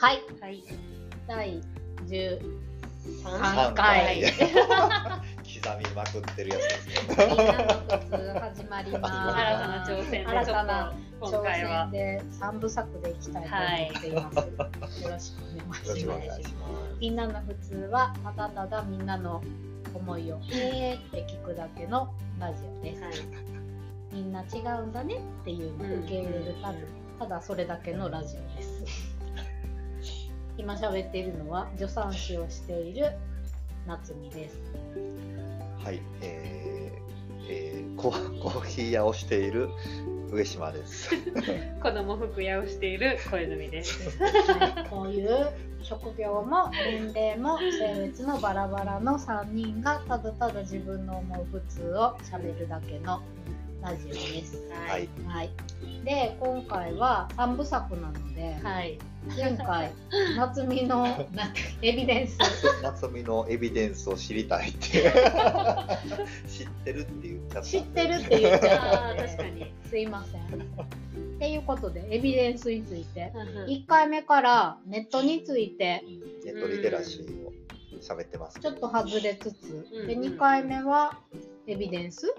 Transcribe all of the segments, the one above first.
はいはい。第13三回 刻みまくってるやつですね。みんなの靴始まります新たな挑戦で新たな今回は挑戦で三部作でいきたいと思っています、よろしくお願いしますよろしくお願いします。みんなの普通はただただみんなの思いを「へーって聞くだけのラジオです、はい。みんな違うんだねっていうのを受け入れるた,、ただそれだけのラジオです今喋っているのは助産師をしている夏美ですはい、えーえー、コーコーヒー屋をしている上島です。子供服屋をしている小泉です。はい、こういう職業も年齢も性別のバラバラの3人がただただ自分の思う普通をしゃべるだけのラジオです。ははいい。。はい、で今回は3部作なのではい。前回夏美のエビデンス。夏美のエビデンスを知りたいって。いう。知ってるって言っちゃった。知ってるって言っちゃああ、った確かに。すいません。っていうことでエビデンスについて。うん1回目からネットについて。ネットリテラシーを喋ってます。けど。ちょっと外れつつ、でうんうん。2回目はエビデンス。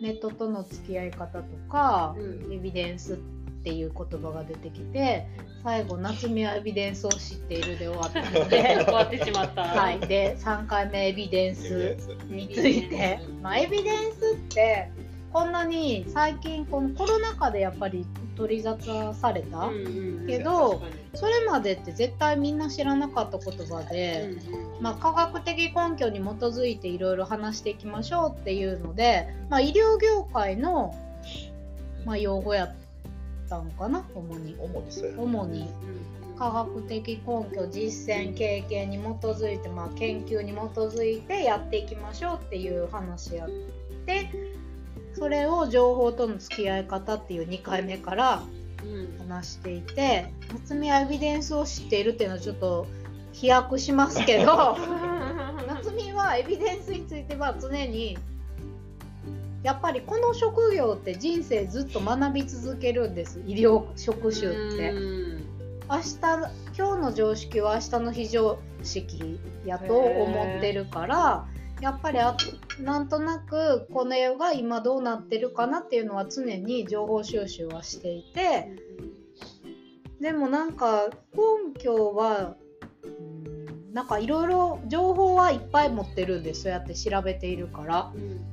ネットとの付き合い方とか、うん。エビデンス。っていう言葉が出てきて最後夏美はエビデンスを知っているで終わったので 終わってしまった。はい、で3回目エビデンスについて、まあ、エビデンスってこんなに最近このコロナ禍でやっぱり取り沙汰された、けどそれまでって絶対みんな知らなかった言葉で。まあ、科学的根拠に基づいていろいろ話していきましょうっていうので、まあ、医療業界の、まあ、用語やったのかな？主に主にそうや。主に科学的根拠実践経験に基づいて、まあ、研究に基づいてやっていきましょうっていう話やってそれを情報との付き合い方っていう2回目からうん話していて夏美はエビデンスを知っているっていうのはちょっと飛躍しますけど。夏美はエビデンスについては常にやっぱりこの職業って人生ずっと学び続けるんです。医療職種って。うん。明日今日の常識は明日の非常識やと思ってるからやっぱりあなんとなくこの世が今どうなってるかなっていうのは常に情報収集はしていてでもなんか根拠はうんなんかいろいろ情報はいっぱい持ってるんです。そうやって調べているから。うん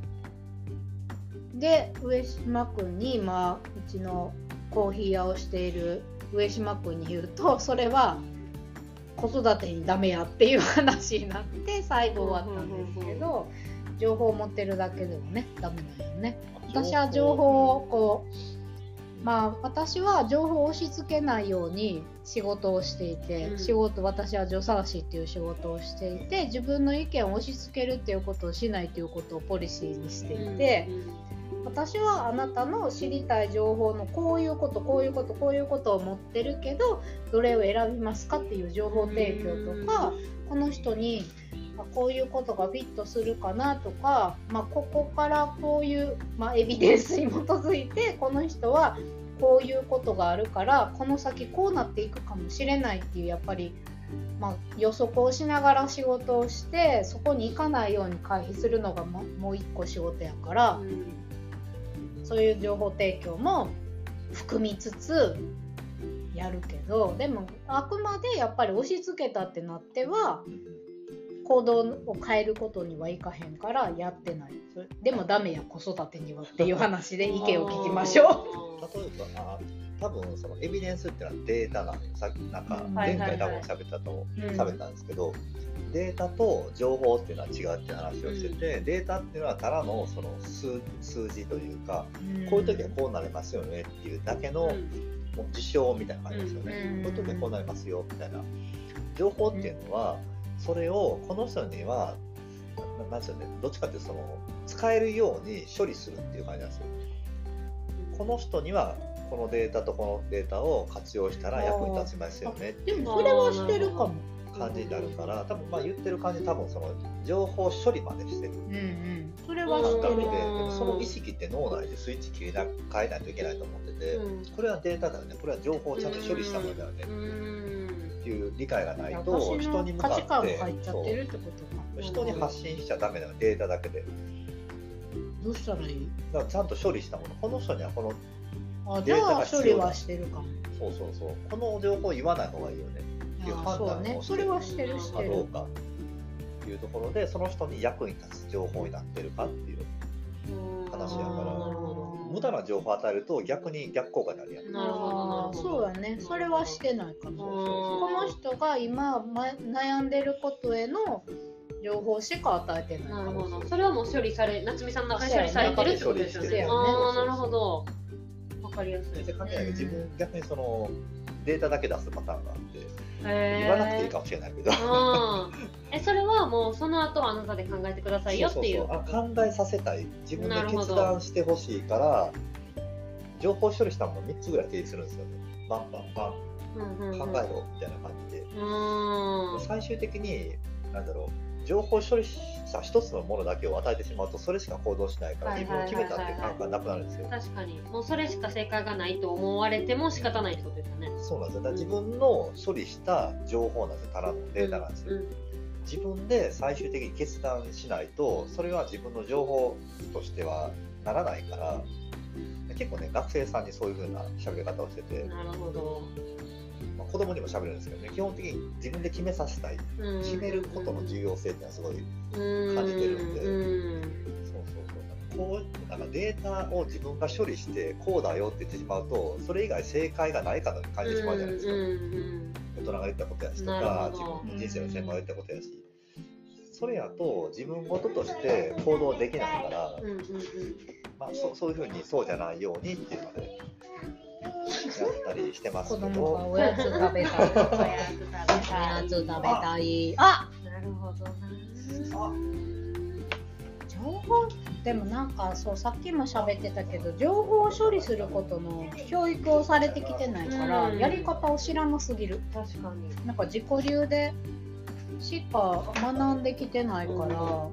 で上島君に今うちのコーヒー屋をしている上島君に言うとそれは子育てにダメやっていう話になって最後終わったんですけど情報を持ってるだけでもねダメだよね。私は情報をこうまあ私は情報を押し付けないように仕事をしていて、うん。仕事私は助産師っていう仕事をしていて自分の意見を押し付けるっていうことをしないということをポリシーにしていて。私はあなたの知りたい情報のこういうことこういうことこういうことを持ってるけどどれを選びますかっていう情報提供とかこの人にまこういうことがフィットするかなとか、まあ、ここからこういう、まあ、エビデンスに基づいてこの人はこういうことがあるからこの先こうなっていくかもしれないっていうやっぱり、ま、予測をしながら仕事をしてそこに行かないように回避するのがもう一個仕事やから。そういう情報提供も含みつつやるけどでもあくまでやっぱり押し付けたってなっては行動を変えることにはいかへんからやってないでもダメや子育てにはっていう話で意見を聞きましょ例えばあ多分そのエビデンスっていうのはデータなんよさっきなんかうん前回多分喋ったとう。喋ったんですけど、データと情報っていうのは違うっていう話をしてて、データっていうのはただのその数数字というか、こういう時はこうなりますよねっていうだけの、もう事象みたいな感じですよね、うん。こういう時はこうなりますよみたいな。情報っていうのはそれをこの人にはななんですよねどっちかっていうとその使えるように処理するっていう感じなんですよ。この人にはこのデータとこのデータを活用したら役に立ちますよねっていうでもそれはしてるかも。感じになるから多分まあ言ってる感じ多分その情報処理までしてる。うんうん、それはしてる。ででもその意識って脳内でスイッチ切りな変えないといけないと思ってて、これはデータだよね。これは情報をちゃんと処理したものだよね、うんいう理解がないと人に向か価値観ってが入っちゃってるってことか。そう人に発信しちゃダメなのデータだけで。どうしたらいい？だからちゃんと処理したもの。この人にはこのあじゃあ処理はしてるかも。そうそうそう。この情報を言わない方がいいよね。っていうあ判断をしてそれはしてるしてる。かどうかっていうところでその人に役に立つ情報になってるかっていう話やから無駄な情報を与えると逆に逆効果になるやん。なるほど。なるほどそうだね。それはしてないかもそうこの人が今ま悩んでることへの情報しか与えてないなるほど。それはもう処理され夏美さんの中で処理されてるってことですよね。ああなるほど。わかりやすい。全然関係ないけど自分逆にそのデータだけ出すパターンがあって言言わなくていいかもしれないけど。えそれはもうその後はあなたで考えてくださいよっていうそう。そう。考えさせたい。自分で決断してほしいから情報処理したもの3つぐらい提示するんですよね。バンバンバうんうんうん。ン考えろみたいな感じで、うん。最終的に何だろう情報処理した一つのものだけを与えてしまうとそれしか行動しないからはい自分を決めたっていう感覚がなくなるんですよ。確かに。もうそれしか正解がないと思われても仕方ないってことですよね。そうなんですよ。だから自分の処理した情報なんですよただのデータなんですよ、うん自分で最終的に決断しないとそれは自分の情報としてはならないから結構ね学生さんにそういう風な喋り方をしてて、なるほど、まあ、子供にも喋るんですけどね基本的に自分で決めさせたいうん。決めることの重要性っていうのはすごいうん。感じてるんで。うん。そうそうそう。こうなんかデータを自分が処理してこうだよって言ってしまうとそれ以外正解がないかのように感じてしまうじゃないですか、大人が言ったことやしとなか自分の人生の先輩が言ったことやしそれやと自分事として行動できないから、まあ、そそういうふうにそうじゃないようにっていうので。やったりしてますけ子供がど。おやつ食べたいおやつ食べたいおやつ食べたいあなるほどな情報？でもなんかそうさっきも喋ってたけど情報を処理することの教育をされてきてないから、うん。やり方を知らなすぎる。確かに。なんか自己流でしか学んできてないから、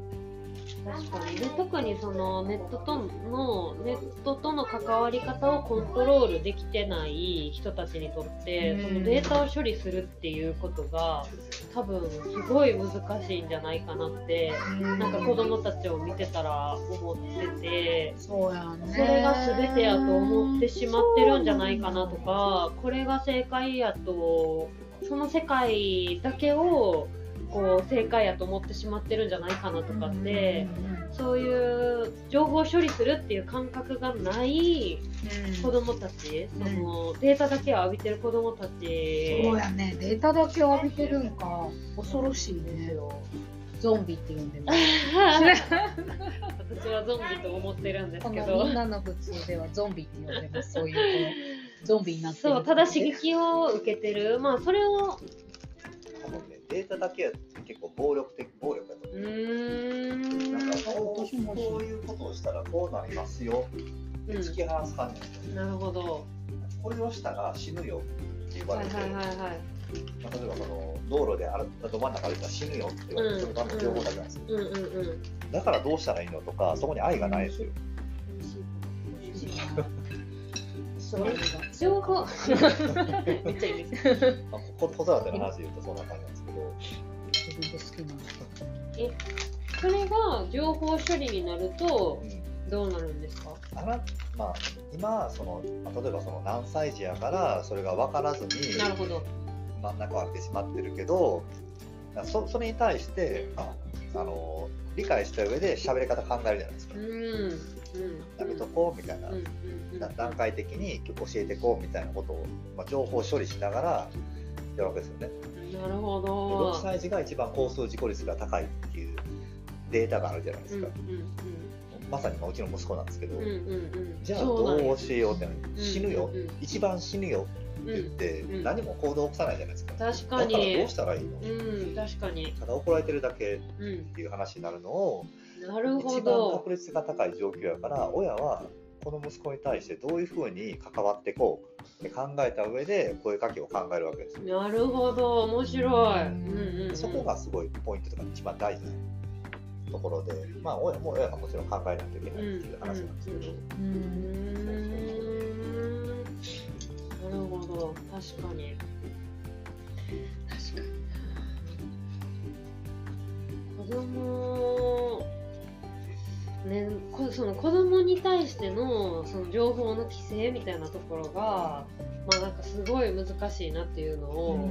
確かに。で特にそのネットとのネットとの関わり方をコントロールできてない人たちにとって、うん。そのデータを処理するっていうことが多分すごい難しいんじゃないかなってなんか子供たちを見てたら思ってて。そうやね。それが全てやと思ってしまってるんじゃないかなとかこれが正解やとその世界だけをこう正解やと思ってしまってるんじゃないかなとかってそういう情報処理するっていう感覚がない子供たちそのデータだけを浴びてる子供たち。そうやね。データだけを浴びてるんか。恐ろしいねゾンビって呼んでます。私はゾンビと思ってるんですこのけどみんなの普通ではゾンビって呼んでます。そういう子。ゾンビになってるそうただ刺激を受けてる。まあそれをデータだけやと結構暴力的暴力だとう思う。ーんなんかこうこういうことをしたらこうなりますよ。って突き放す感じ。なんですよなるほど。これをしたら死ぬよって言われて、はいはいはいはい。まあ例えばその道路であるど真ん中歩いたら死ぬよって言われて、うんそのための情報だけなんですよ、うんうんうんだからどうしたらいいのとかそこに愛がないですよ、情報めっちゃいいですまあ、こ子育ての話で言うとそん。な感じなん。ですけど自分で好きなのそれが情報処理になるとうん。どうなるんですか？あなまあ、今その、まあ、例えばその何歳児やからそれが分からずになるほど。真ん中を開けてしまってるけどそそれに対してああの理解した上で喋り方考えるじゃないですか。うんうんやめとこうみたいなう段階的に教えてこうみたいなことを、まあ、情報処理しながらやるわけですよね。なるほでど6歳児が一番交通事故率が高いっていうデータがあるじゃないですか。まさにまあうちの息子なんですけど、うんうんうん。うんじゃあどう教えようって死ぬよ、うんうん一番死ぬよって言って、うんうん。何も行動を起こさないじゃないですか。確かに。だからどうしたらいいの、うん確かに。ただ怒られてるだけっうんていう話になるのをなるほ一番ど確率が高い状況やから親はこの息子に対してどういうふうに関わっていこうって考えた上で声かけを考えるわけですよ。なるほど面白い。うんうんうん。そこがすごいポイントとか一番大事なところで、まあ親も親がもちろん考えないといけないっていう話なんですけど、うーん。なるほど。確かに。子供ね、こその子供に対してのその情報の規制みたいなところが、まあなんかすごい難しいなっていうのを、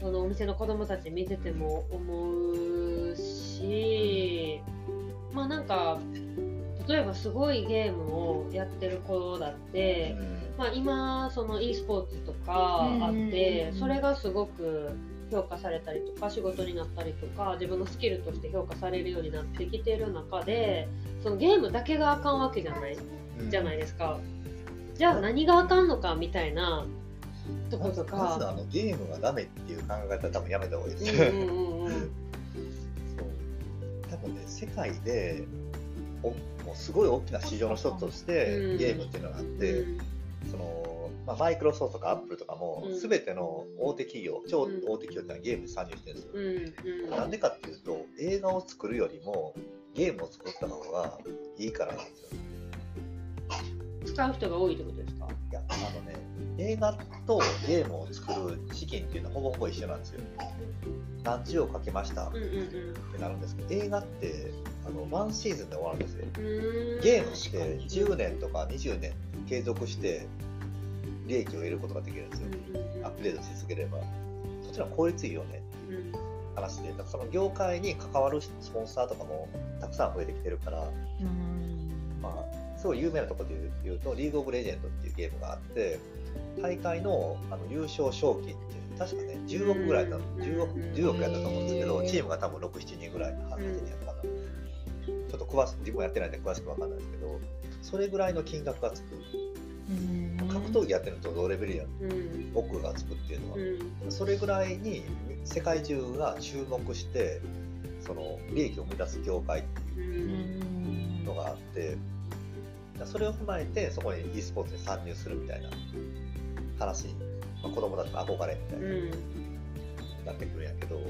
そのお店の子供たち見てても思うし、まあなんか例えばすごいゲームをやってる子だって、まあ、今その e スポーツとかあって、うん。それがすごく評価されたりとか仕事になったりとか自分のスキルとして評価されるようになってきてる中でそのゲームだけがあかんわけじゃないじゃないですか。じゃあ何があかんのかみたいなとことか。まずあのゲームがダメっていう考え方は多分やめた方がいいです。よ、うんうんうん。多分ね世界でおもうすごい大きな市場の一つとしてうん。ゲームっていうのがあって、そのまあ、マイクロソフトとかアップルとかもうん。全ての大手企業超うん。大手企業ってのはゲームに参入してるんですよ、うん。うん。なんでかっていうと映画を作るよりもゲームを作った方がいいからなんですよ。使う人が多いってことですか？いやあのね映画とゲームを作る資金っていうのはほぼほぼ一緒なんですよ。何十億かけましたっうんうんうん。てなるんですけど映画ってあのワンシーズンで終わるんですよ。ゲームって10年とか20年継続して利益を得ることができるんですよ。アップデートし続ければ。そっちの方が効率いいよね。うん。話でだからその業界に関わるスポンサーとかもたくさん増えてきてるから。まあ、すごい有名なところで言うと、リーグオブレジェンドっていうゲームがあって、大会のあの優勝賞金って、確かね、10億ぐらいだ、10億、10億やったと思うんですけど、チームが多分6、7人ぐらい、8、8人やったかな。ちょっと詳し自分はやってないんで詳しくわかんないですけど、それぐらいの金額がつく。格闘技やってるのと同レベルやん、うん。億がつくっていうのは。う。ん。それぐらいに世界中が注目して、その利益を生み出す業界っていうのがあって、それを踏まえてそこに e スポーツに参入するみたいな話、まあ、子供たちの憧れみたいうん。になってくるんやけど、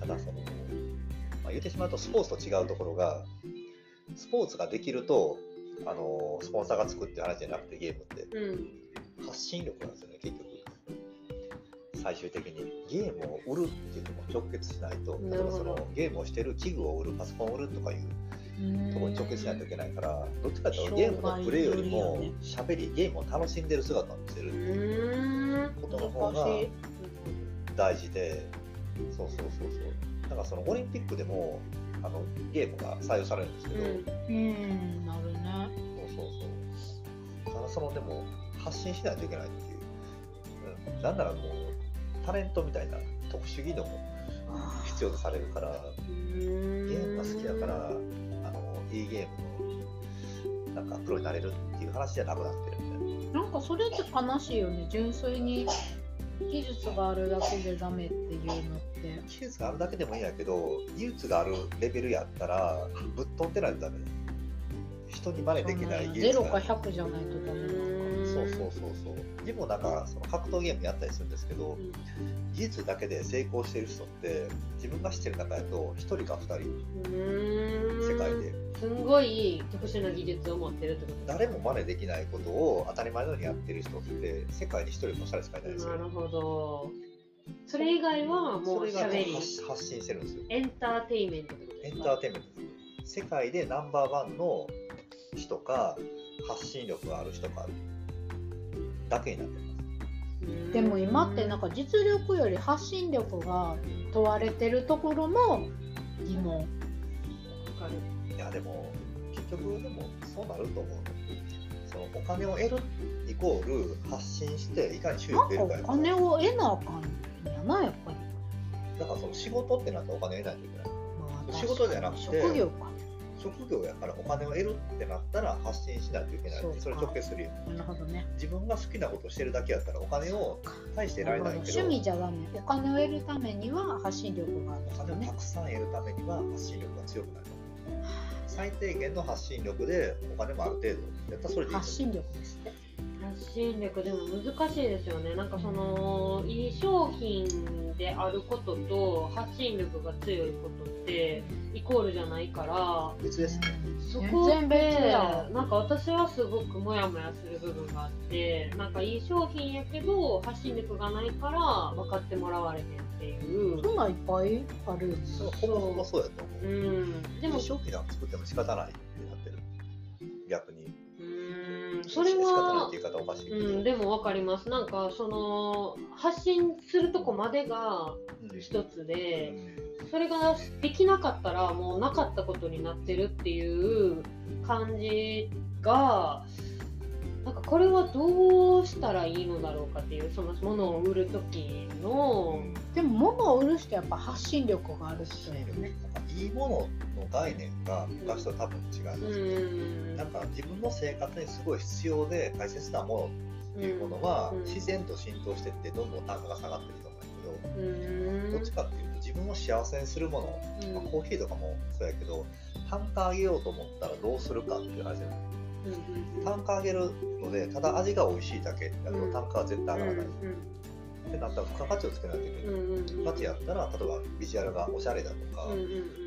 ただその、まあ、言ってしまうとスポーツと違うところが、スポーツができると、あのスポンサーがつくって話じゃなくてゲームって。うん。発信力なんですよね結局。最終的に。ゲームを売るっていうのも直結しないと。例えばそのゲームをしてる器具を売るパソコンを売るとかいうところに直結しないといけないから、どっちかというとゲームのプレイよりも喋り、ゲームを楽しんでる姿を見せるっていううん。ことの方が大事で、そうそうそうそう。だからそのオリンピックでもあのゲームが採用されるんですけど、うん。なるねそうそうそう。ただそのでも発信しないといけないっていう、うん、なんならもうタレントみたいな特殊技能も必要とされるから、ゲゲームが好きだから、あのいいゲームのなんかプロになれるっていう話じゃなくなって。るみたいな。なんかそれって悲しいよね。純粋に技術があるだけでダメっていうのって。技術があるだけでもいいんやけど、技術があるレベルやったら、ぶっ飛んでないとダメ。人に真似できない技ゼロか術が100じゃないとダメそうそうそうそう。自分もなんかその格闘ゲームやったりするんですけど、技術だけで成功してる人って、自分が知ってる中やと、1人か2人、世界で。すんごい特殊な技術を持ってるってこと誰も真似できないことを当たり前のようにやってる人って、世界に1人も2人しかいないんですよ。なるほどそれ以外はもそうれがしゃべり発発信してるんですよ。エンターテインメントってことですか？エンターテインメントです。世界でナンバーワンの人か、発信力がある人か、だけになってます。うんでも今ってなんか実力より発信力が問われてるところも疑問。いやでも結局でもそうなると思う。そのお金を得るイコール発信していかに収益を得るかやお金を得なあかんやなやっぱり、だからその仕事ってなったらお金を得ないといけない。まあ、仕事じゃなくて職業か職業やからお金を得るってなったら発信しないといけない。そそれ直結するよなるほどね。自分が好きなことをしてるだけやったらお金を大して得られないけど趣味じゃダメお金を得るためには発信力があるお金をたくさん得るためには発信力が強くなる。最低限の発信力でお金もある程度。やったらそれでいい発信力ですって発信力でも難しいですよね。なんかそのいい商品であることと発信力が強いことってイコールじゃないから別ですね。そこ全然別でやなんか私はすごくモヤモヤする部分があってなんかいい商品やけど発信力がないから分かってもらわれへんっていう。そんなんいっぱいあるそうほぼほぼそうやと思う。うん。でもでも商品なんか作っても仕方ないってなってる。逆にそれはうん、でも分かります。なんかその発信するとこまでがうん。一つでうん。それができなかったらもうなかったことになってるっていう感じがなんかこれはどうしたらいいのだろうかっていうそのものを売る時の。でも物を売る人やっぱ発信力がある人やよね。いいものの概念が昔と多分違いますうね、ん。なんか自分の生活にすごい必要で大切なものっていうものはうん。自然と浸透してってどんどん単価が下がってると思うんだうん。けどどっちかっていうと自分を幸せにするもの、うん。まあ、コーヒーとかもそうやけど単価上げようと思ったらどうするかっていう話なんです単価上げるのでただ味が美味しいだけだとうん単価は絶対上がらない、うってなったら付加価値をつけないといけない、付加価値やったら例えばビジュアルがおしゃれだとか、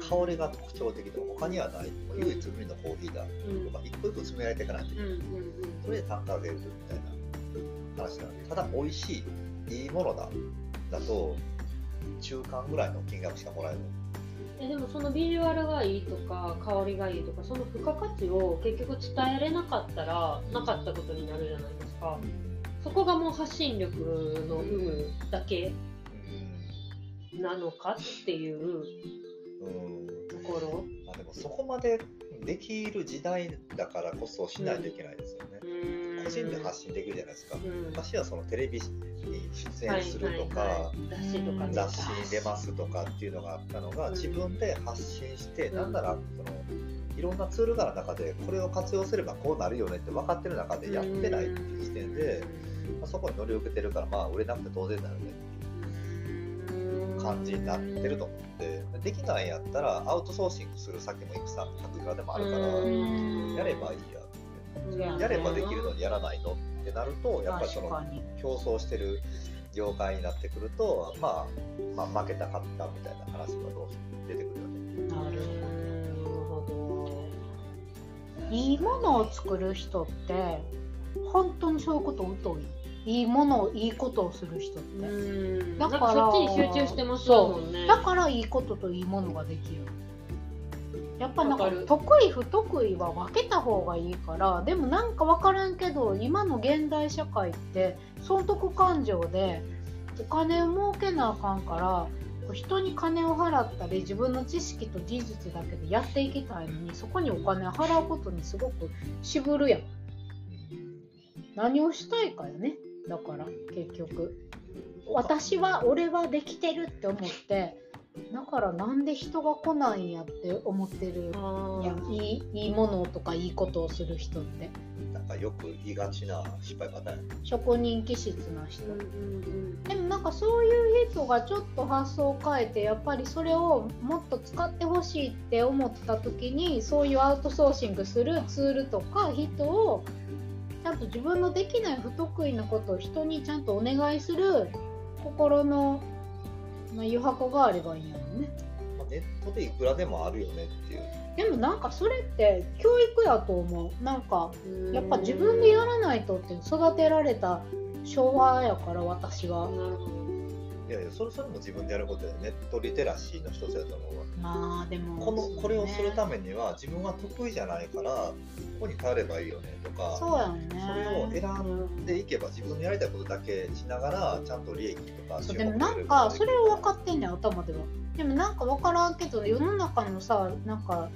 香りが特徴的で他にはない唯一無二のコーヒーだうん。とか一個一個詰められていかないといけない、それで単価上げるみたいな話なんでただ美味しいいいものだだと中間ぐらいの金額しかもらえないえでもそのビジュアルがいいとか香りがいいとかその付加価値を結局伝えれなかったらなかったことになるじゃないですか。そこがもう発信力の有無だけなのかっていううん、うん。ところまあ、でもそこまでできる時代だからこそしないといけないですよね、個人で発信できるじゃないですか、うん。昔はそのテレビに出演するとか、はいはいはい雑誌に出ますとかっていうのがあったのがうん。自分で発信して、うん。なんならそのいろんなツールがある中でこれを活用すればこうなるよねって分かってる中でやってないっていう時点で、まあ、そこに乗り遅れてるからまあ売れなくて当然だよね。っていう感じになってると思って。できないんやったらアウトソーシングする先もいくさいくらでもあるからうん。やればいいやって。うんやればできるのにやらないのってなるとやっぱりその競争してる業界になってくると、まあ、まあ負けた勝ったみたいな話がどう出てくるよね。なるなるほいいものを作る人って本当にそういうこと疎いいいものをいいことをする人っど。て、うん。だからそっちに集中してますもんね。だからいいことといいものができるやっぱなんか得意不得意は分けた方がいいからでもなんか分からんけど今の現代社会って損得感情でお金を儲けなあかんから人に金を払ったり自分の知識と技術だけでやっていきたいのにそこにお金を払うことにすごく渋るやん。何をしたいかよね。だから結局。私は俺はできてるって思ってだからなんで人が来ないんやって思ってるあいやいいいいものとかいいことをする人って。なんかよく言いがちな失敗パターンや職人気質な人。うんうんでもなんかそういう人がちょっと発想を変えてやっぱりそれをもっと使ってほしいって思った時にそういうアウトソーシングするツールとか人をちゃんと自分のできない不得意なことを人にちゃんとお願いする心の、まあ、余白があればいいんやろうね。まあ、ネットでいくらでもあるよねっていうでもなんかそれって教育やと思うなんかうん。やっぱ自分でやらないとって育てられた昭和やから私はなるほど。いやいやそれそれも自分でやることでネットリテラシーの一つやと思うわ。まあでもこのこれをするためめには自分は得意じゃないからここに頼ればいいよねとかそうやんね。それを選んでいけば自分のやりたいことだけしながらちゃんと利益とかそうでもなんかそれを分かってんねん頭では。でもなんか分からんけど世の中のさなんか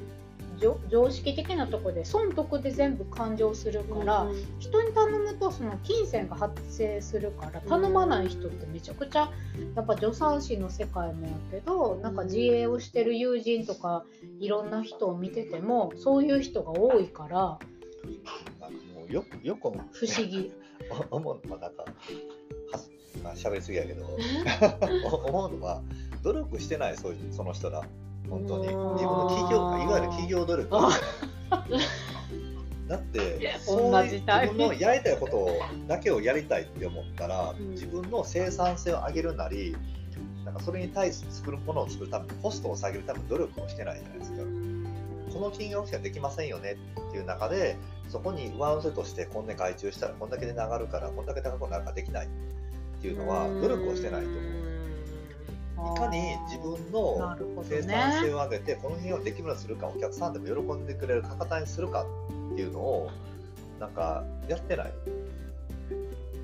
常常識的なところで損得で全部勘定するから、うん人に頼むとその金銭が発生するから頼まない人ってめちゃくちゃやっぱ助産師の世界もやけどなんか自営をしてる友人とかいろんな人を見ててもそういう人が多いからあもうよくよく不思議。お思うのはなんかはまあ喋りすぎやけど。思うのは努力してないそういうその人ら本当に。自分の企業いわゆる企業努力。だってそういう自分のやりたいことだけをやりたいって思ったら、うん。自分の生産性を上げるなりなんかそれに対して作るものを作るためにコストを下げるために努力をしてないじゃないですか。この金額しかできませんよねっていう中で、そこに上乗せとしてこんな外注したらこんだけで上がるから、こんだけ高くなるかできないっていうのは努力をしてないと思う。いかに自分の生産性を上げて、この辺をできるようにするか、お客さんでも喜んでくれる価格帯にするかっていうのを、なんかやってない。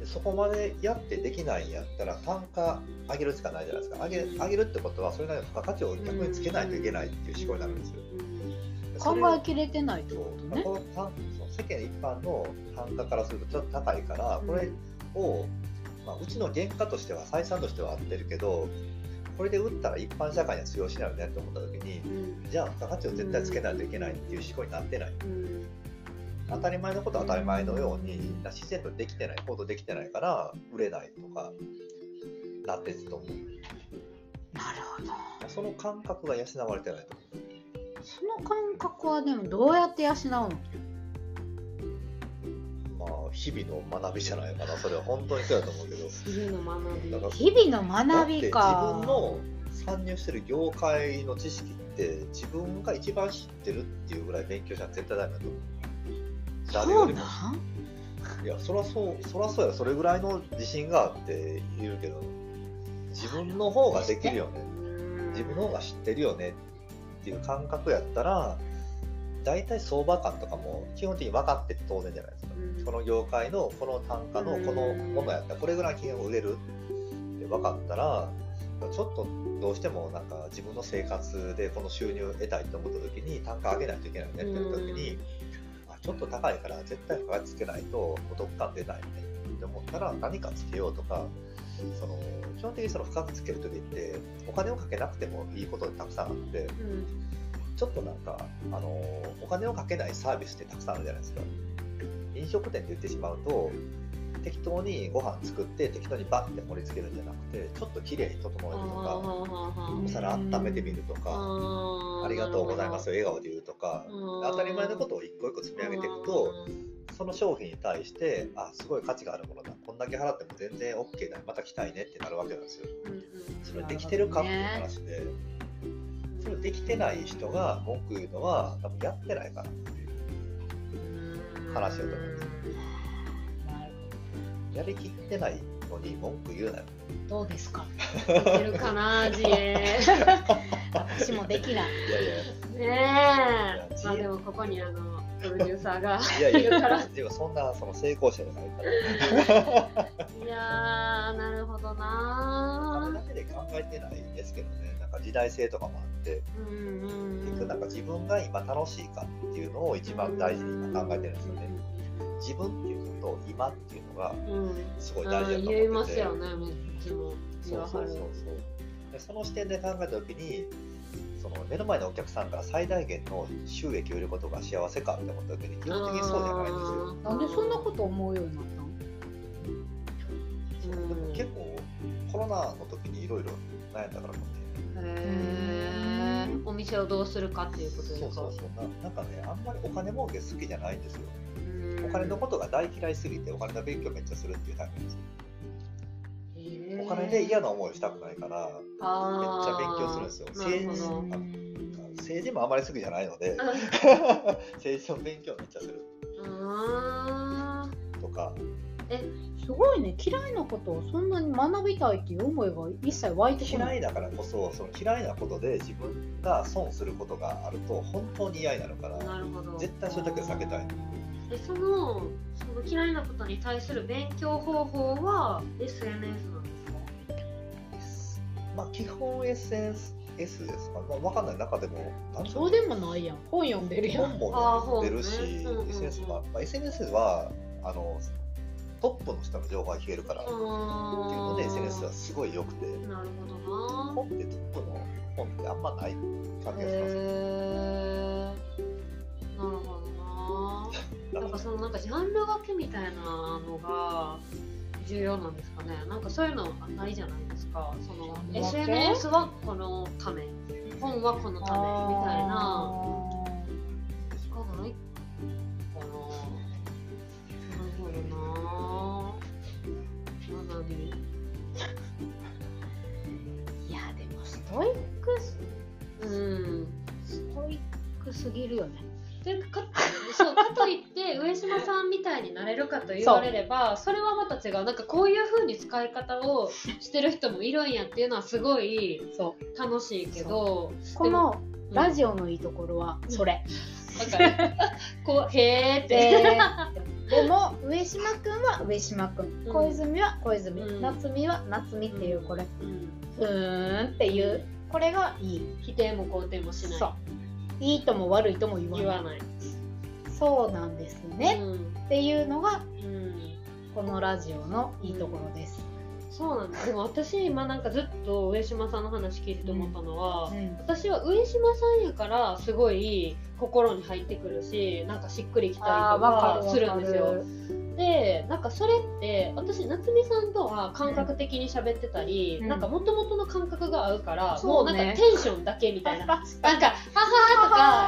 そこまでやってできないんやったら単価上げるしかないじゃないですか上げ上げるってことはそれなりの付加価値を逆につけないといけないっていう思考になるんですよ。考えきれてないってことね。この世間一般の単価からするとちょっと高いからこれを、まあ、うちの原価としては採算としては合ってるけどこれで売ったら一般社会には通用しないよねと思った時に、じゃあ付加価値を絶対つけないといけないっていう思考になってない。当たり前のことは当たり前のように自然とできてない行動できてないから売れないとかなってると思う。なるほど。その感覚が養われてないと思う。その感覚はでもどうやって養うの？まあ日々の学びじゃないかな。それは本当にそうだと思うけど。日々の学び。日々の学びか。自分の参入してる業界の知識って自分が一番知ってるっていうぐらい勉強したら絶対ダメだと思う。誰よりも。いやそりゃそうそりゃそうや。それぐらいの自信があって言うけど自分の方ができるよね。自分の方が知ってるよねっていう感覚やったら大体相場感とかも基本的に分かってて当然じゃないですか、うん、この業界のこの単価のこのものやったらこれぐらい金額売れるって分かったらちょっとどうしてもなんか自分の生活でこの収入を得たいと思った時に単価上げないといけないねって言った時に、うん。ちょっと高いから絶対付加つけないとお得感出ないねって思ったら何かつけようとかその基本的にその付加つける時ってお金をかけなくてもいいことたくさんあって、うん、ちょっとなんかあのお金をかけないサービスってたくさんあるじゃないですか。飲食店で言ってしまうと適当にご飯作って適当にバッて盛り付けるんじゃなくてちょっときれいに整えるとかお皿温めてみるとかありがとうございます笑顔で言うとか当たり前のことを一個一個積み上げていくとその商品に対してあすごい価値があるものだこんだけ払っても全然 OK だまた来たいねってなるわけなんですよ。それできてるかっていう話でそれできてない人が文句言うのは多分やってないからっていう話だと思うんですやりきってないのに文句言うなよ。どうですか？できるかな、自営。私もできない。いやいや。ねえ。まあでもここにあの、プロデューサーがいるから。いやそんなその成功者じゃないから。いやなるほどなあれだけで考えてないですけどね。なんか時代性とかもあって、うんうんうん、なんか自分が今楽しいかっていうのを一番大事に今考えてるんですよね。自分っていうのと今っていうのがすごい大事だと思ってて、うん、言いますよねめっちゃそうそうそうそう。でその視点で考えた時にその目の前のお客さんから最大限の収益を得ることが幸せかって思った時に基本的にそうじゃないんですよ。なんでそんなこと思うようになったの、でも結構コロナの時にいろいろ悩んだからかもしえお店をどうするかっていうことですか？そうそうそう。ななんかねあんまりお金儲け好きじゃないんですよ。お金のことが大嫌いすぎてお金の勉強めっちゃするっていうタイプですお金で嫌な思いをしたくないからめっちゃ勉強するんですよ。政治政治もあまり好きじゃないので 政治の勉強めっちゃする。とかえすごいね。嫌いなことをそんなに学びたいっていう思いが一切湧いてこない。嫌いだからこそその嫌いなことで自分が損することがあると本当に嫌になるから絶対そういう時は避けたいでそのその嫌いなことに対する勉強方法は SNS なんですか？まあ基本 SNS ですか、まあ、分かんない。中でもそうでもないやん本読んでるやん本も読んでるし、ねうんうん、SNS は、まあ、SNS はあのトップの人の情報が聞けるから。っていうので SNS はすごい良くて。なるほどな。本ってトップの本ってあんまない感じがします、なるほどな。んかそのなんかジャンル分けみたいなのが重要なんですかね。なんかそういうのないじゃないですか。その SNS はこのため本はこのためみたいなるよね。というかか そうかといって上島さんみたいになれるかと言われればそれはまた違う。なんかこういう風に使い方をしてる人もいるんやっていうのはすごいそ楽しいけどう。このうん。ラジオのいいところはそれ、わかる。こうへーって、ででも上島くんは上島くん。うん。小泉は小泉、うん。夏美は夏美っていうこれ。うん。ふーんっていう。これがいい。否定も肯定もしないいいとも悪いとも言わない。そうなんですね、うん。っていうのがうん。このラジオのいいところです、そうなんですでも私今なんかずっと上島さんの話聞いてて思ったのは、うん。私は上島さんやからすごい心に入ってくるしなんかしっくりきたりとかするんですよでなんかそれって私夏美さんとは感覚的に喋ってたり、うん。なんか元々の感覚が合うから、そうね。もうなんかテンションだけみたいな。なん確か「は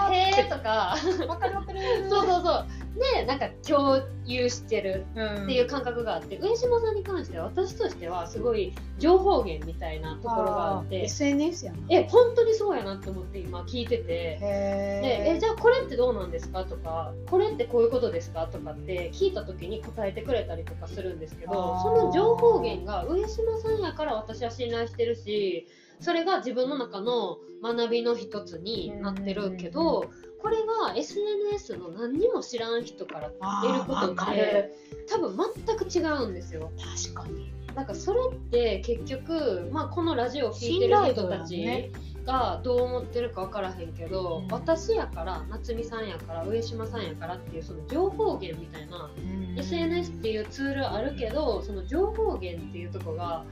はー」とか「へー」とか。わかるわかる。そうそうそうでなんか共有してるうん。っていう感覚があって、上島さんに関しては私としてはすごい情報源みたいなところがあっーて SNS やな。え本当にそうやなって思って今聞いてて。でへえじゃあこれってどうなんですかとかこれってこういうことですかとかって聞いた時に答えてくれたりとかするんですけどその情報源が上島さんやから私は信頼してるしそれが自分の中の学びの一つになってるけどこれが SNS の何にも知らん人から得ることってる。多分全く違うんですよ。確かに。なんかそれって結局、まあ、このラジオを聞いてる人たちがどう思ってるか分からへんけど、うん。私やから夏美さんやから上島さんやからっていうその情報源みたいな、SNS っていうツールあるけどその情報源っていうとこが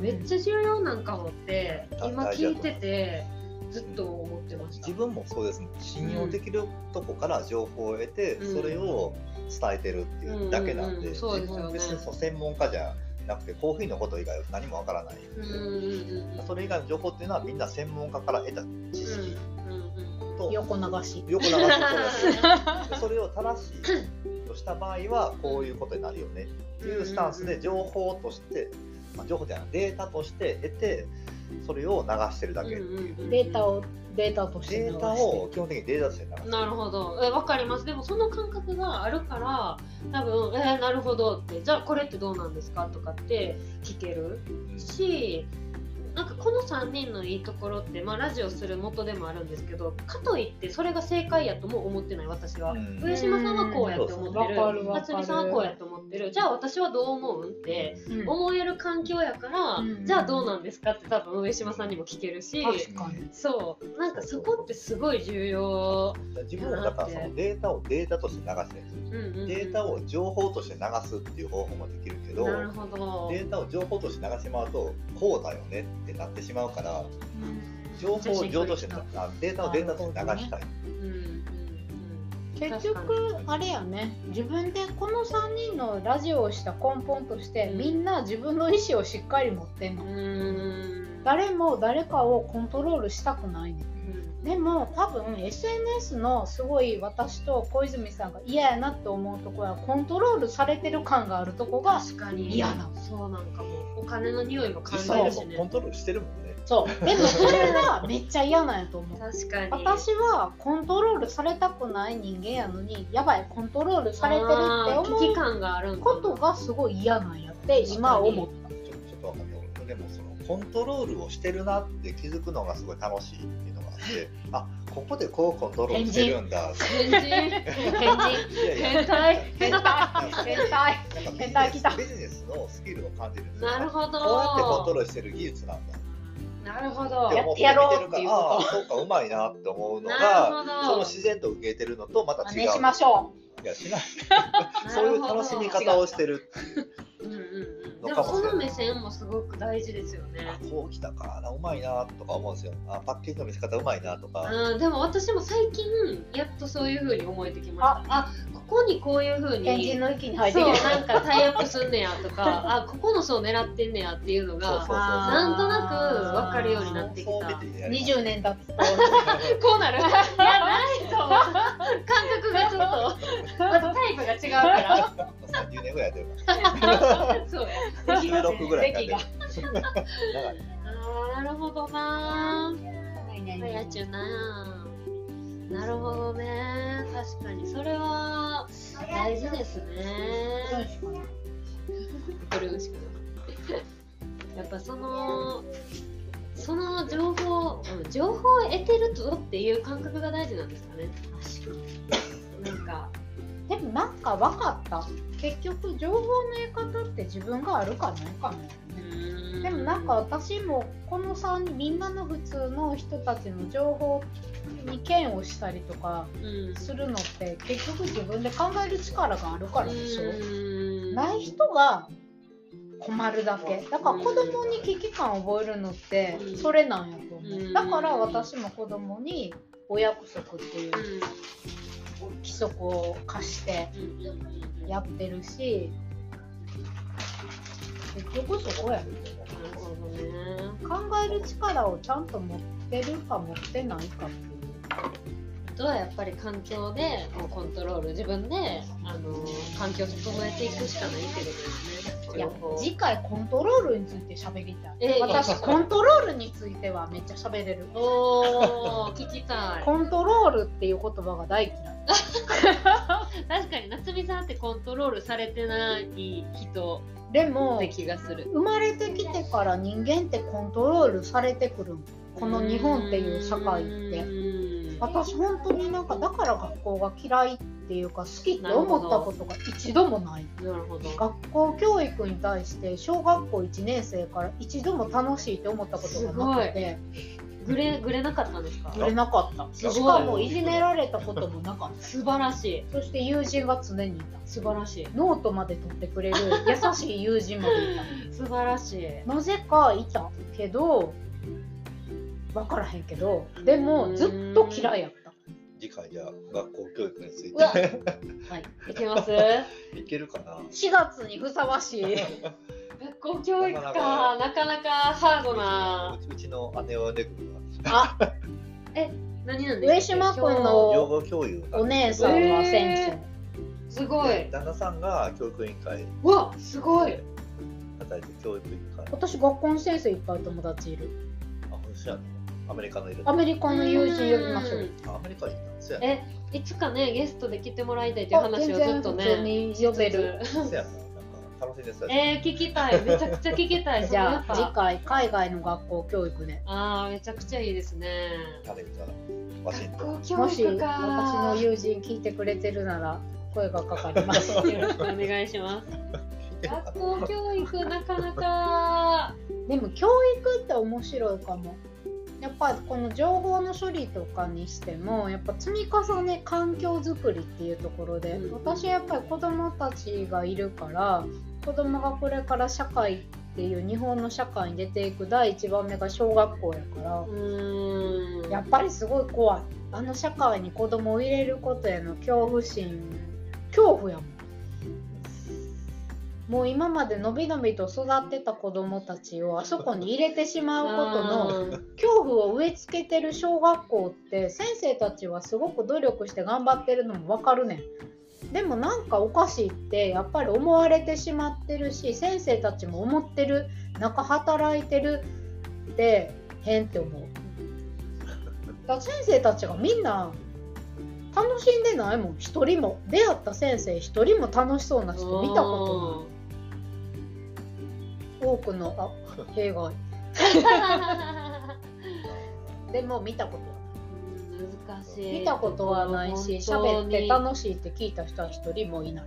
めっちゃ重要なんかもってうん今聞いててずっと思ってました。自分もそうです信用できるとこから情報を得て、うん。それを伝えてるっていうだけなんで,、別にそう専門家じゃなくてコーヒーのこと以外は何もわからない。それ以外の情報っていうのはみんな専門家から得た知識と、横流し。横流しそれを正しいとした場合はこういうことになるよねっていうスタンスで情報として、まあ、情報じゃないデータとして得てそれを流してるだけう。うんうんうん。データをデータとしてデータを基本的にデータとして流してる。なるほど。え分かります。でもその感覚があるから多分えーなるほどって。じゃあこれってどうなんですかとかって聞けるしなんかこの3人のいいところって、まあ、ラジオする元でもあるんですけどかといってそれが正解やとも思ってない私は、うん。上島さんはこうやって思ってる。夏美さんはこうやって思ってる。じゃあ私はどう思うんってうん。思える環境やから、うん。じゃあどうなんですかって多分上島さんにも聞けるし。確かに。そう。なんかそこってすごい重要、自分はだからそのデータをデータとして流してるんですようんうんうん。データを情報として流すっていう方法もできるけどなるほど。データを情報として流してしまうとこうだよね。ってなってしまうから情報を情としてあデータをデータとして流したい。うんうんうん結局あれやね。自分でこの3人のラジオをした根本として、うん。みんな自分の意思をしっかり持ってんの、うん。うん誰も誰かをコントロールしたくないね。んでも多分 SNS のすごい私と小泉さんが嫌やなって思うところはコントロールされてる感があるとこが確かに。嫌なそうなんかもお金の匂いも感じるしね。コントロールしてるもんね。そう。でもそれがめっちゃ嫌なんやと思う。確かに。私はコントロールされたくない人間やのにやばいコントロールされてるって思う危機感があることがすごい嫌なんやって今思っちょちょっとわかんないでもそのコントロールをしてるなって気づくのがすごい楽しいってってあここでこうコントロールしてるんだ。変人。変態。変態。変態。変態。来たビジネスのスキルを感じる。なるほど。こうやってコントロールしてる技術なんだ。なるほど。って思って見てるからああそうかうまいなって思うのながその自然と受けてるのとまた違う。真似しましょいやしない。そういう楽しみ方をしてる。っていうでもそかもしれない。の目線もすごく大事ですよね。あこう来たかなうまいなとか思うんですよ。あパッケージの見せ方うまいなとか。うん、でも私も最近やっとそういう風に思えてきましたあここにこういう風うに変人の域に入ってそうなんかタイアップすんねやとか あここの層狙ってんねやっていうのそうがそうそう。なんとなく分かるようになってきた。そう見てやります20年経つと。こうなる。いやないと思う。感覚がちょっと。まずタイプが違うから。30年ぐらいやってるからそうや16ぐらいになっあーなるほどなあやちゅななるほどね。確かに。それは大事ですね。これしかないやっぱそのその情報うん情報を得てるぞっていう感覚が大事なんですかね。なんかでもなんか分かった。結局情報の得方って自分があるかないかなね。でもなんか私もこの3人みんなの普通の人たちの情報に嫌悪したりとかうん。するのって結局自分で考える力があるからでしょ？うん。ない人が困るだけ。だから子供に危機感を覚えるのってうん。それなんやと思う。うん。だから私も子供にお約束っていう規則を課してうん。やってるし結局そこや考える力をちゃんと持ってるか持ってないかっていう。あとはやっぱり環境でもうコントロール自分であの環境を整えていくしかないってことですね。いや次回コントロールについて喋りたい。え私コントロールについてはめっちゃ喋れる。おー聞きたい。コントロールっていう言葉が大嫌い。確かに夏美さんってコントロールされてない人。でもって気がする。生まれてきてから人間ってコントロールされてくるんこの日本っていう社会ってて私本当になんかだから学校が嫌いっていうか好きって思ったことが一度もない。なるほど。学校教育に対して小学校1年生から一度も楽しいって思ったことがなくて。ぐれぐれなかったんですか？売れなかった。すごい。しかもいじめられたこともなかった。素晴らしい。そして友人が常にいた。素晴らしい。ノートまで取ってくれる優しい友人までいた。素晴らしい。なぜかいたけど分からへんけどでもずっと嫌いやった。次回じゃあ学校教育についうわ。てはいいけます。いけるかな？4月にふさわしい。学校教育か。なかなか。ハードな。うちの姉はねあ 何なんで上すか？島君養の護教諭お姉さんは先すごい。旦那さんが教育委員会。うわすごい。働いて教育委員会。生私学校の先生いっぱい友達いる。あ、本当やのアメリカのいるアメリカの友人呼びましょうあアメリカいいな。そうや。なえいつかねゲストで来てもらいたいという話をずっとね呼べる。楽しいですよ。えー、聞きたい。めちゃくちゃ聞きたい。じゃあ次回海外の学校教育であーめちゃくちゃいいですね。ワシントン。学校教もし育私かの友人聞いてくれてるなら声がかかります。よろしくお願いします。学校教育なかなか。でも教育って面白いかもやっぱこの情報の処理とかにしてもやっぱ積み重ね環境づくりっていうところで、うん私はやっぱり子供たちがいるから子供がこれから社会っていう日本の社会に出ていく第一番目が小学校やからやっぱりすごい怖い。あの社会に子供を入れることへの恐怖心恐怖やもんもう今までのびのびと育ってた子供たちをあそこに入れてしまうことのうん。恐怖を植え付けてる小学校って先生たちはすごく努力して頑張ってるのも分かるねん。でもなんかおかしいってやっぱり思われてしまってるし先生たちも思ってる中働いてるって変って思う。だ先生たちがみんな楽しんでないもん。一人も。出会った先生一人も楽しそうな人見たことない多くのあ弊害。でも見たことは難しい。見たことはないし喋って楽しいって聞いた人は一人もいない。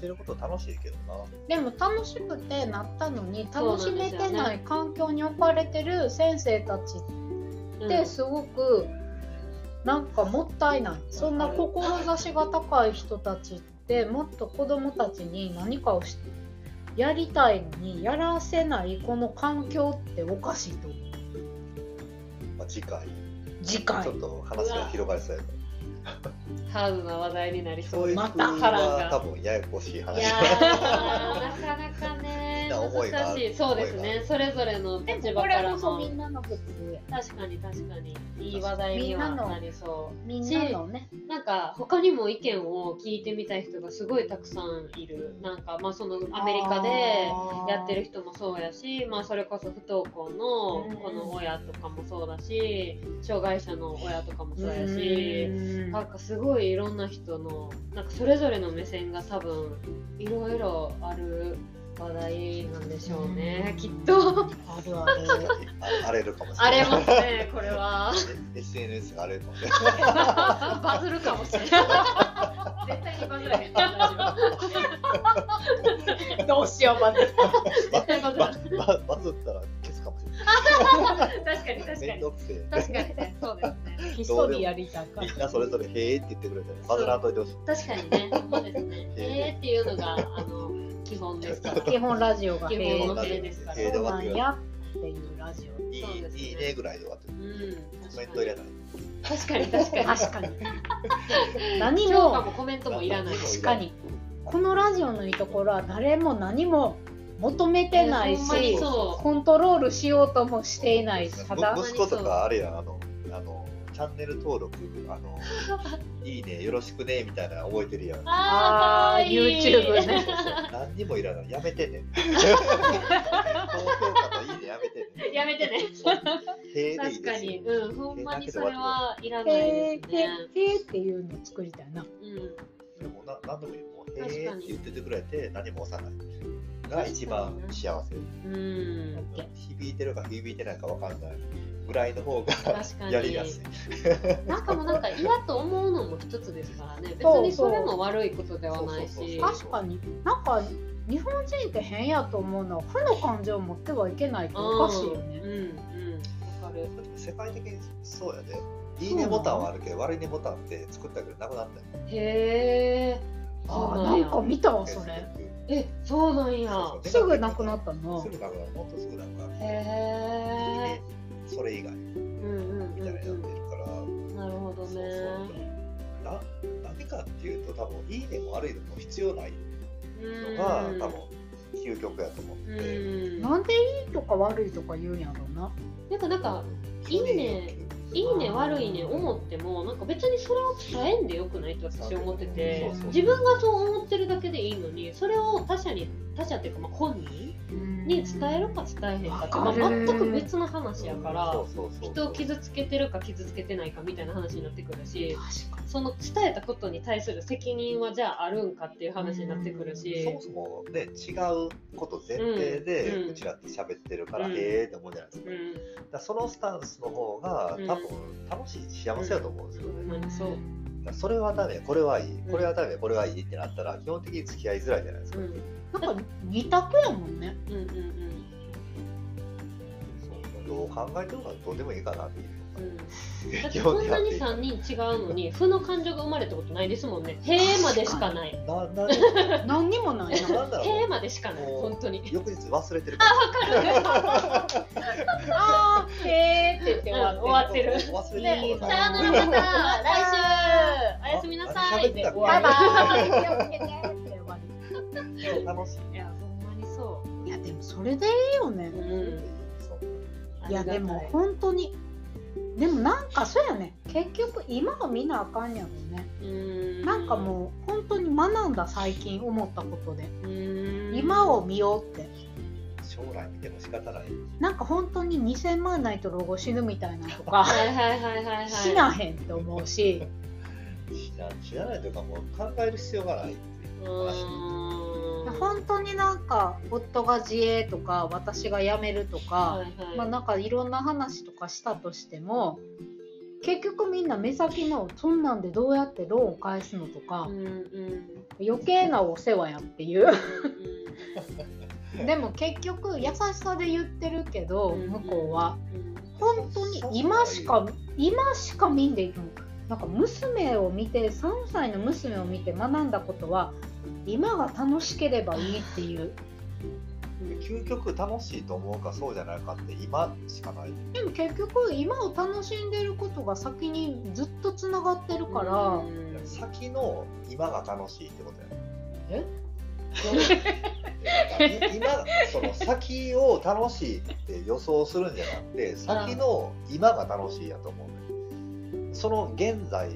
教えること楽しいけどな。でも楽しくてなったのに楽しめてない環境に置かれてる先生たちってすごくなんかもったいない。そんな志が高い人たちってもっと子供たちに何かをしやりたいのにやらせないこの環境っておかしいと思う。まあ、次回。次回。ちょっと話が広がりそうやハードな話題になりそう教育または多分ややこしい話。いやーなかなかね 難しい。そうですね。それぞれので立場からのそみんなの普確かに。確かに。いい話題にはなりそう。みんなの。ね。なんか他にも意見を聞いてみたい人がすごいたくさんいる。なんかまあそのアメリカでやってる人もそうやし、まあ、それこそ不登校のこの親とかもそうだし障害者の親とかもそうやしなんかすごいいろんな人のなんかそれぞれの目線が多分いろいろある話題なんでしょうね、きっと。あるある。あ荒れるかもしあれれない。ますねこれは。SNS が荒れるかもしれない。バズるかもしれない。絶対にバズらへん。どうしようまず絶対バズら。バズったら消すかもしれない。確かに確かに。確かにそうですねひっそりやりたかみんなそれぞれ「へーって言ってくれてバズらんといてほしい。確かにね。そうですね。えー。っていうのがあの基本ですから。基本ラジオがへーですから。へーで終わってやっていうラジオいそうですねいいいねぐらいで終わってる。うんコメント入れない。確かに確かに。確かに。何ももコメントもいらない。確かに。このラジオのいいところは誰も何も求めてないしそコントロールしようともしていない。しただむ息子とかあれやんあのチャンネル登録あの いいねよろしくねみたいなの覚えてるやん。うあーかわいい。YouTube ね。何にもいらない。やめてね。高評価といいねやめてね。やめてね。いい確かに。うんほんまにそれはいらないへですね。ーへーっていうのを作りたいな。うん。でもな何でもいいもうへ確かに。ーって言っててくれて何も押さない。が一番幸せ。うん。響いてるか響いてないか分かんないぐらいの方がやりやすい。なんかもうなんか嫌と思うのも一つですからね。別にそれも悪いことではないそうそうしそう。確かに。なんか日本人って変やと思うのは負の感情を持ってはいけないっておかしいよね。うんうん。わかる。世界的にそうやで。いいねボタンはあるけど悪いねボタンって作ったけどなくなったよへえ。あなんや。ーなんか見たわそれ。えそうなんや。そうそう。すぐなくなったの。すぐなくなる。ほんとすぐなくなる。へえいいねも悪いのも必要ないうん。のが、多分究極やと思って、うん。なんでいいとか悪いとか言うんやろうな。なんかなんかいいね。いいね悪いね思ってもなんか別にそれを伝えんでよくないと私思ってて。自分がそう思ってるだけでいいのにそれを他者に他者っていうかまあ本人に伝えるか伝えへんかって、まあ、全く別の話やから人を傷つけてるか傷つけてないかみたいな話になってくるしその伝えたことに対する責任はじゃああるんかっていう話になってくるし。そもそもね違うこと前提でうん。うちらって喋ってるから、うん。へえって思うじゃないですか,、うん。だそのスタンスの方がうん。多分楽しい幸せだと思うんですよね、ほん。まにそう。それはダメこれはいい。これはダメこれはいいってなったら基本的に付き合いづらいじゃないですか、うんなんか二択やもんね。うんうんうん。そうどう考えてるかどうでもいいかなっていう。うん。だって基こんなに本的に3人違うのに負の感情が生まれたことないですもんね。へえまでしかない。なな何にもないななんだろうへえまでしかない。もう本当に。翌日忘れてるから。あ ーへーって言って終わってる。終わってる。忘れねてる。さあ、ののまた来週。おやすみなさい。で終わバイバり。イ楽しいいや、ほんまにそいやでもそれでいいよねう。うん。そういやでも本当にでもなんかそうやね結局今は見なあかんやろねうん。なんかもう本当に学んだ最近思ったことでう。うん。今を見ようって将来見ても仕方ないなんか本当に2000万ないと老後死ぬみたいなのとか はいはいはいはいはい。死なへんって思うし 知らないというかもう考える必要がないっていうう話。本当になんか夫が自営とか私が辞めるとか、はいはい。まあなんかいろんな話とかしたとしても結局みんな目先のそんなんでどうやってローンを返すのとか、うんうん。余計なお世話やっていう。うんでも結局優しさで言ってるけど、うん向こうはうん本当に今しか今しか見んでいいと思うなんか娘を見て3歳の娘を見て学んだことは今が楽しければいいっていう。究極楽しいと思うかそうじゃないかって今しかない。でも結局今を楽しんでることが先にずっとつながってるから、うん先の今が楽しいってことや。ねえ？い今その先を楽しいって予想するんじゃなくて先の今が楽しいやと思うねその現在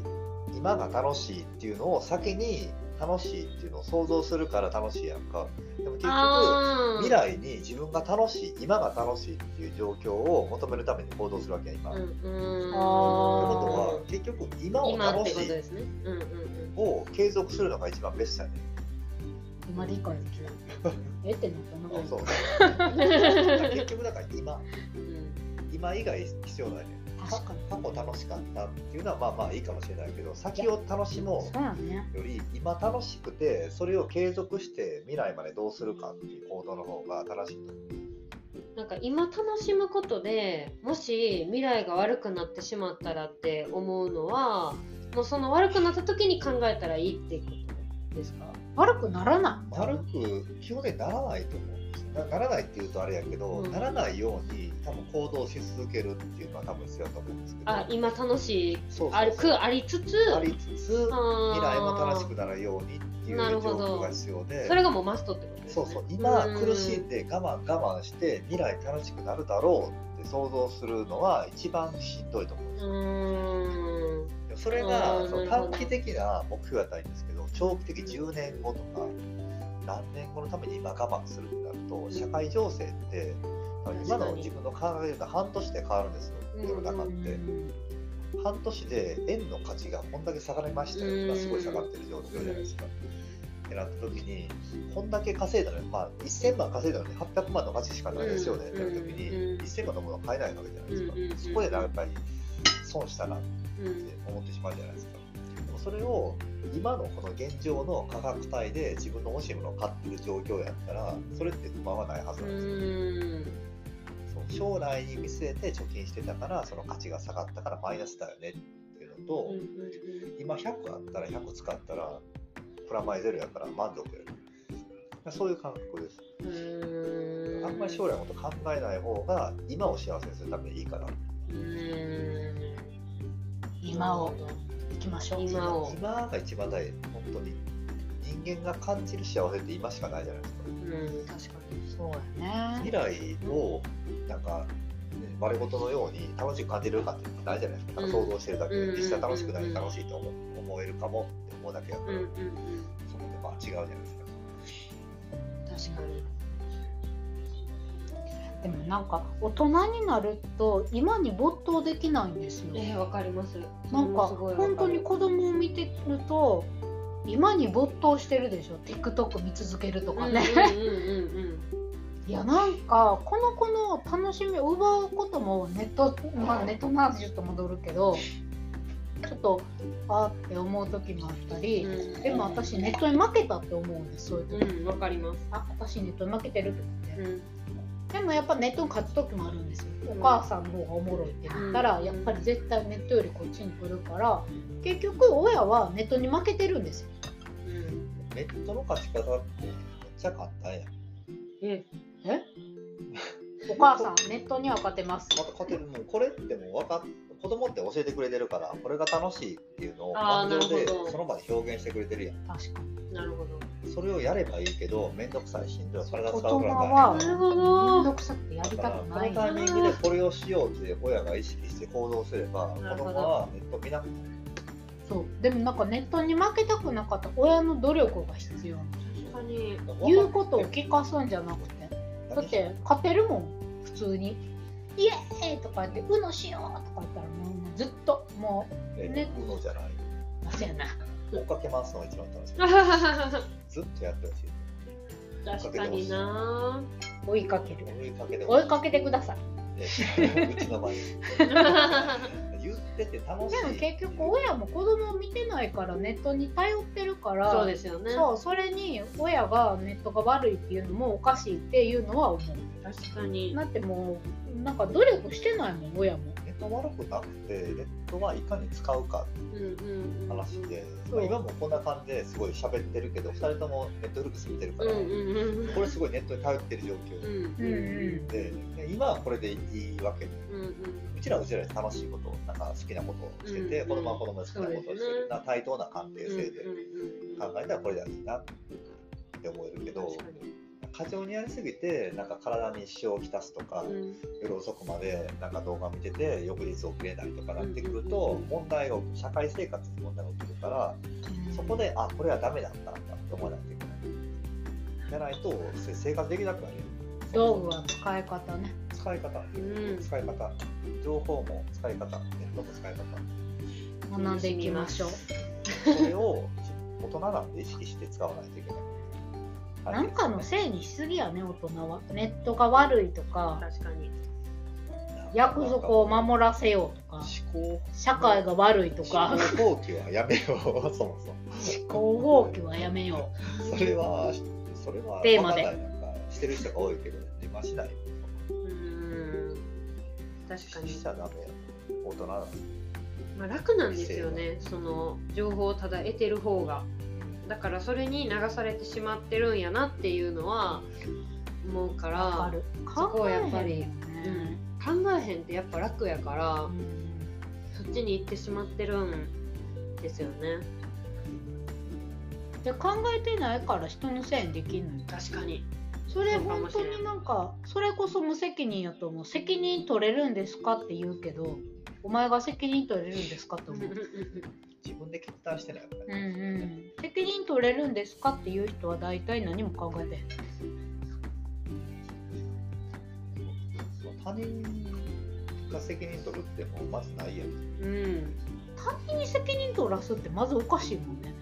今が楽しいっていうのを先に楽しいっていうのを想像するから楽しいやんか。でも結局未来に自分が楽しい今が楽しいっていう状況を求めるために行動するわけや今、うんといううんことあは結局今を楽しい。を継続するのが一番ベストやね。今理解できない えってなったなあそう。結局だから今。うん。今以外必要ないね過去楽しかったっていうのはまあまあいいかもしれないけど先を楽しもそうより今楽しくてそれを継続して未来までどうするかっていう行動の方が正しいと思う。なんか今楽しむことでもし未来が悪くなってしまったらって思うのはもうその悪くなった時に考えたらいいっていうことですか？悪くならない。悪く基本的にならないと思うなならないっていうとあれやけど、うん。ならないように多分行動し続けるっていうのは多分必要だと思うんですけど。あ今楽しいそうあるくありつつありつつ未来も楽しくなるようにっていう状況が必要で。それがもうマストってことですね。そうそう。今うん苦しんで我慢我慢して未来楽しくなるだろうって想像するのは一番しんどいと思うんですうよそれあがその短期的な目標やったらいいんですけど長期的10年後とか何年後のために今我慢するってなると社会情勢って今の自分の考え方半年で変わるんですよ。世の中って。半年で円の価値がこんだけ下がりましたよ。今すごい下がってる状況じゃないですか。ってなった時にこんだけ稼いだのにまあ1000万稼いだのに800万の価値しかないですよね。ってなった時にうん。1000万のものは買えないわけじゃないですか。うん。そこでなんかやっぱり損したなってうん。思ってしまうじゃないですか。それを今のこの現状の価格帯で自分の欲しいものを買ってる状況やったらそれって不満はないはずうなんですよ。ーんそう将来に見据えて貯金してたからその価値が下がったからマイナスだよねっていうのと、今100あったら100使ったらプラマイゼロやから満足やる。そういう感覚です。あんまり将来のこと考えない方が今を幸せにするためにいいから。うーん今を行きましょう今を今が一番大事。本当に。人間が感じる幸せって今しかないじゃないですか。うん確かそうや未ね来をなんか、ね、我事のように楽しく感じるかってないじゃないですか、うん想像してるだけで、うん実際楽しくなり楽しいと思思えるかもって思うだけやから、にうんうんそこってまあ違うじゃないですか。確かにでもなんか大人になると今に没頭できないんですよ。えー、わかります。なんか本当に子供を見てると今に没頭してるでしょ。TikTok 見続けるとかね、いやなんかこの子の楽しみを奪うこともネットまあネットの話ちょっと戻るけどちょっとあーって思う時もあったり、うん。でも私ネットに負けたって思うんですそういう時、うんわかります。あ私ネットに負けてるって思って、うんでもやっぱネットに勝つ時もあるんですよ。お母さんの方がおもろいってなったら、うん。やっぱり絶対ネットよりこっちに来るから結局親はネットに負けてるんですよ。うん。ネットの勝ち方ってめっちゃ簡単やん。ええ？お母さんネットには勝てます。また勝てるもうこれってもう分かっ子供って教えてくれてるからこれが楽しいっていうのを感情でその場で表現してくれてるやん。確かに。なるほどそれをやればいいけど面倒くさいしんどい体大使うから人はなるほど。面倒くさくてやりただからこくな。いのタイミングでこれをしようって親が意識して行動すれば子供はネット見なくてそう。でもなんかネットに負けたくなかった親の努力が必要確かに。も言うことを聞かすんじゃなくて。だって勝てるもん普通に「イエーイ!」とか言って「うのしよう!」とか言ったらもうずっともえね。うのじゃない。うそうやな追っかけますのが一番楽しい。ずっとやってほしい。確かにな。追いかける。追いかけて追いかけてください。ねうちの場合 言ってて楽しい。でも結局親も子供を見てないからネットに頼ってるからそうですよね。そうそれに親がネットが悪いっていうのもおかしいっていうのは思う。確かに。だってもうなんか努力してないもん親もト悪くなくてネットはいかに使うかってうんうんうん話で、そうまあ今もこんな感じですごい喋ってるけど2人ともネットフリックス見てるから、これすごいネットに頼ってる状況。で、今はこれでいいわけ。でうんうんうちらはうちらで楽しいことなんか好きなことをしてて、うん子供は子供で好きなことをしてるな対等な関係性で考えたらこれでいいなって思えるけど、確かに過剰にやりすぎてなんか体に支障をきたすとか、うん。夜遅くまでなんか動画見てて翌日起きれないとかなってくると問題が起きる社会生活に問題が起きるからそこであこれはダメだったんだって思わないといけない。じゃないとせ生活できなくなるよ。道具は使い方ね。使い方、ん。使い方。情報も使い方。ネットも使い方。学んでいきましょう。それを大人なんで意識して使わないといけないなんかのせいにしすぎやね大人は。ネットが悪いとか確かに。約束を守らせようとか思考。社会が悪いとか。思考放棄はやめようそもそも。思考放棄はやめよそれはそれはテーマで。してる人が多いけど自慢しないよ。うん。確かに。しちゃダメよ大人まあ、楽なんですよね。その情報をただ得てる方がだからそれに流されてしまってるんやなっていうのは思うかうらそこはやっぱり考えへんよね。うん、考えへんってやっぱ楽やから、うんそっちに行ってしまってるんですよね。で考えてないから人のせいにできんのよ。確かに。それ本当になんかそれこそ無責任やと思う。責任取れるんですかって言うけどお前が責任取れるんですかと思う自分で決断してないからうんね、うん。責任取れるんですかっていう人は大体何も考えてへん。他人が責任取るってもうまずないやん。うん。他人に責任取らすってまずおかしいもんね。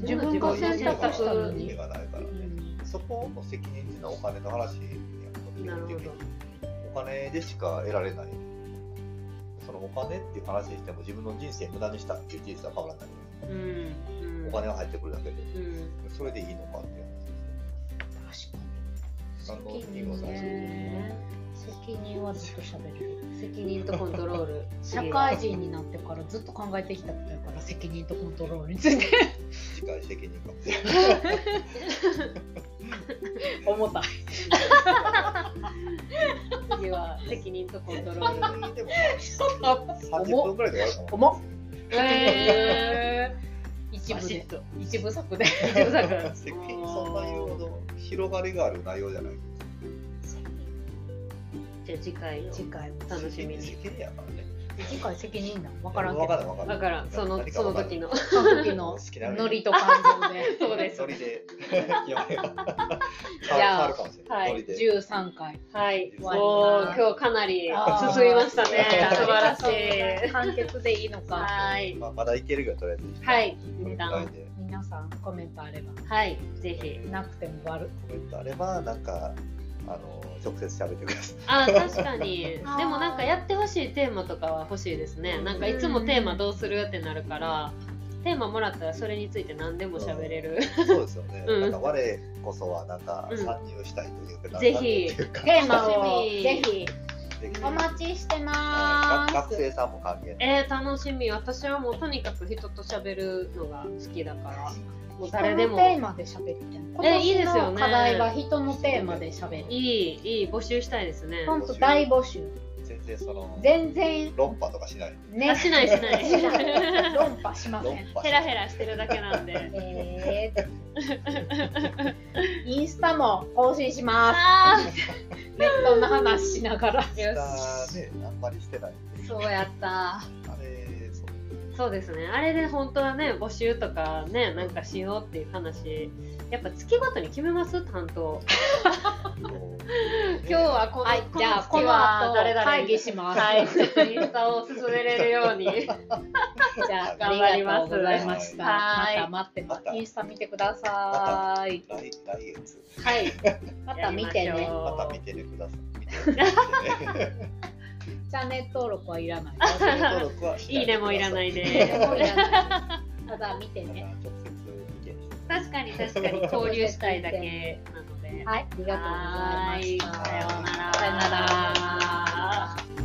自自分分が選択したのにうん。そこの責任っていうのはお金の話やん。なるほど。お金でしか得られない。そのお金っていう話にしても自分の人生無駄にしたっていう事実は変わらない、うんうん。お金が入ってくるだけで。うん。それでいいのかっていう確かに何の意味もないね責任はずっと喋れる。責任とコントロール。社会人になってからずっと考えてきたことやから責任とコントロールについて。次回責任かもしれない。重たい次は責任とコントロール。でも30分くらいで終わるかも重っえ一部で一部作で。ー、だから責任。そんな言うほど広がりがある内容じゃないじゃあ次回の次回も楽しみに。責任やからね次回責任だ分からんけ分からどん分からん。だからそのその時の。その時のノリと感情で。そうです。ノリで。じゃあはい。ノリで。13回はい。おー今日かなり進みましたね。素晴らしい簡潔でいいのか。はい。まあ、まだいけるけどとりあえず。はい。この一旦ぐらいで。皆さんコメントあれば。はい。ぜひ。なくても悪コメントあればなんかあの直接喋ってください。あー確かに。あ ーでもなんかやってほしいテーマとかは欲しいですね。なんかいつもテーマどうするってなるからテーマもらったらそれについて何でも喋れる。そうですよね、うん。なんか我こそはなんかうん。参入したいというか、ぜひ。テーマをぜひ。ぜひ。お待ちしてまはい。ーす学学生さんも歓迎えー、楽しみ。私はもうとにかく人と喋るのが好きだからもう誰でも。人のテーマで喋ってん今えいいですよね。年の課題が人のテーマで喋る。いいいい募集したいですね。ほんと大募集。全然その全然。論破とかしない。ね。あしないしない。しない。論破しません。ヘラヘラしてるだけなんで。えー、インスタも更新します。あネットの話しながら。ーよあねあんまりしてない。しそうやった。あれそうですね。あれで本当はね募集とかねなんかしようっていう話やっぱ月ごとに決めます？担当。今日はこの、はいこじゃあこの後誰々会議します。はいインスタを進めれるように。じゃあ頑張ります。ありがとうございました。はい。また待ってままたインスタ見てください。来来月。はい。また見てね。また見てねくださいチャンネル登録はいらない。いいねもいらないね。ただ見てね。確かに確かに交流したいだけなので。はい、ありがとうございます。さようなら。さようなら。